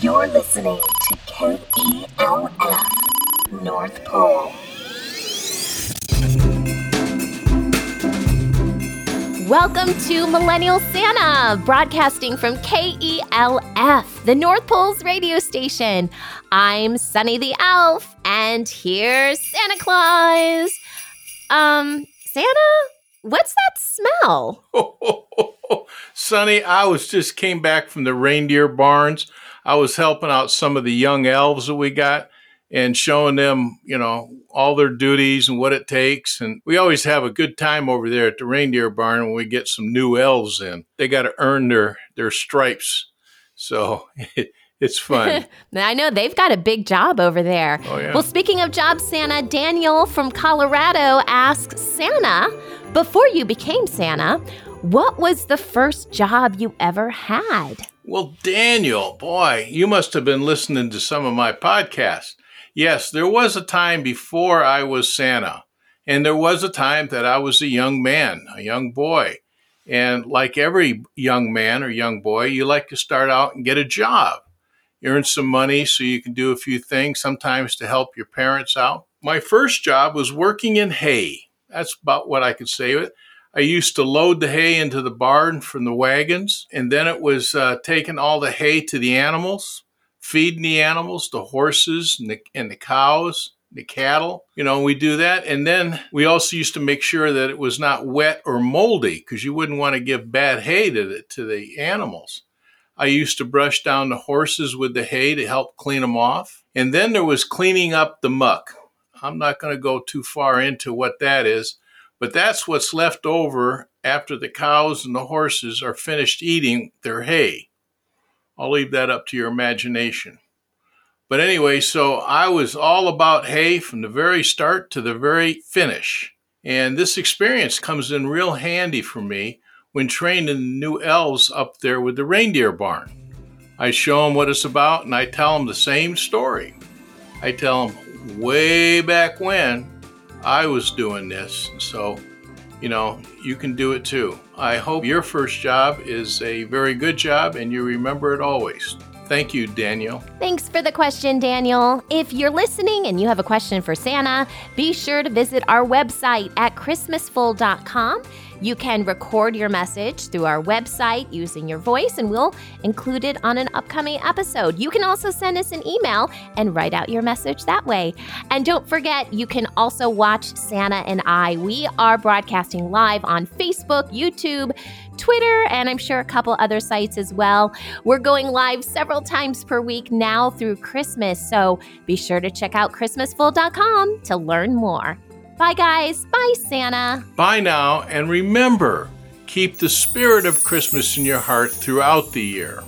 You're listening to KELF North Pole. Welcome to Millennial Santa, broadcasting from KELF, the North Pole's radio station. I'm Sunny the Elf, and here's Santa Claus. Um, Santa, what's that smell? Sonny, I was just came back from the reindeer barns. I was helping out some of the young elves that we got and showing them, you know, all their duties and what it takes. And we always have a good time over there at the reindeer barn when we get some new elves in. They got to earn their their stripes. So it's fun. I know they've got a big job over there. Oh, yeah. Well, speaking of jobs, Santa, Daniel from Colorado asks Santa, before you became Santa, what was the first job you ever had? Well, Daniel, boy, you must have been listening to some of my podcasts. Yes, there was a time before I was Santa, and there was a time that I was a young man, a young boy. And like every young man or young boy, you like to start out and get a job, earn some money so you can do a few things, sometimes to help your parents out. My first job was working in hay. That's about what I could say it. I used to load the hay into the barn from the wagons, and then it was uh, taking all the hay to the animals feeding the animals, the horses and the, and the cows, the cattle. You know, we do that. And then we also used to make sure that it was not wet or moldy because you wouldn't want to give bad hay to the, to the animals. I used to brush down the horses with the hay to help clean them off. And then there was cleaning up the muck. I'm not going to go too far into what that is, but that's what's left over after the cows and the horses are finished eating their hay. I'll leave that up to your imagination. But anyway, so I was all about hay from the very start to the very finish. And this experience comes in real handy for me when training the new elves up there with the reindeer barn. I show them what it's about and I tell them the same story. I tell them way back when I was doing this. So, you know, you can do it too. I hope your first job is a very good job and you remember it always. Thank you, Daniel. Thanks for the question, Daniel. If you're listening and you have a question for Santa, be sure to visit our website at christmasful.com. You can record your message through our website using your voice, and we'll include it on an upcoming episode. You can also send us an email and write out your message that way. And don't forget, you can also watch Santa and I. We are broadcasting live on Facebook, YouTube, Twitter, and I'm sure a couple other sites as well. We're going live several times per week now through Christmas, so be sure to check out ChristmasFull.com to learn more. Bye, guys. Bye, Santa. Bye now, and remember keep the spirit of Christmas in your heart throughout the year.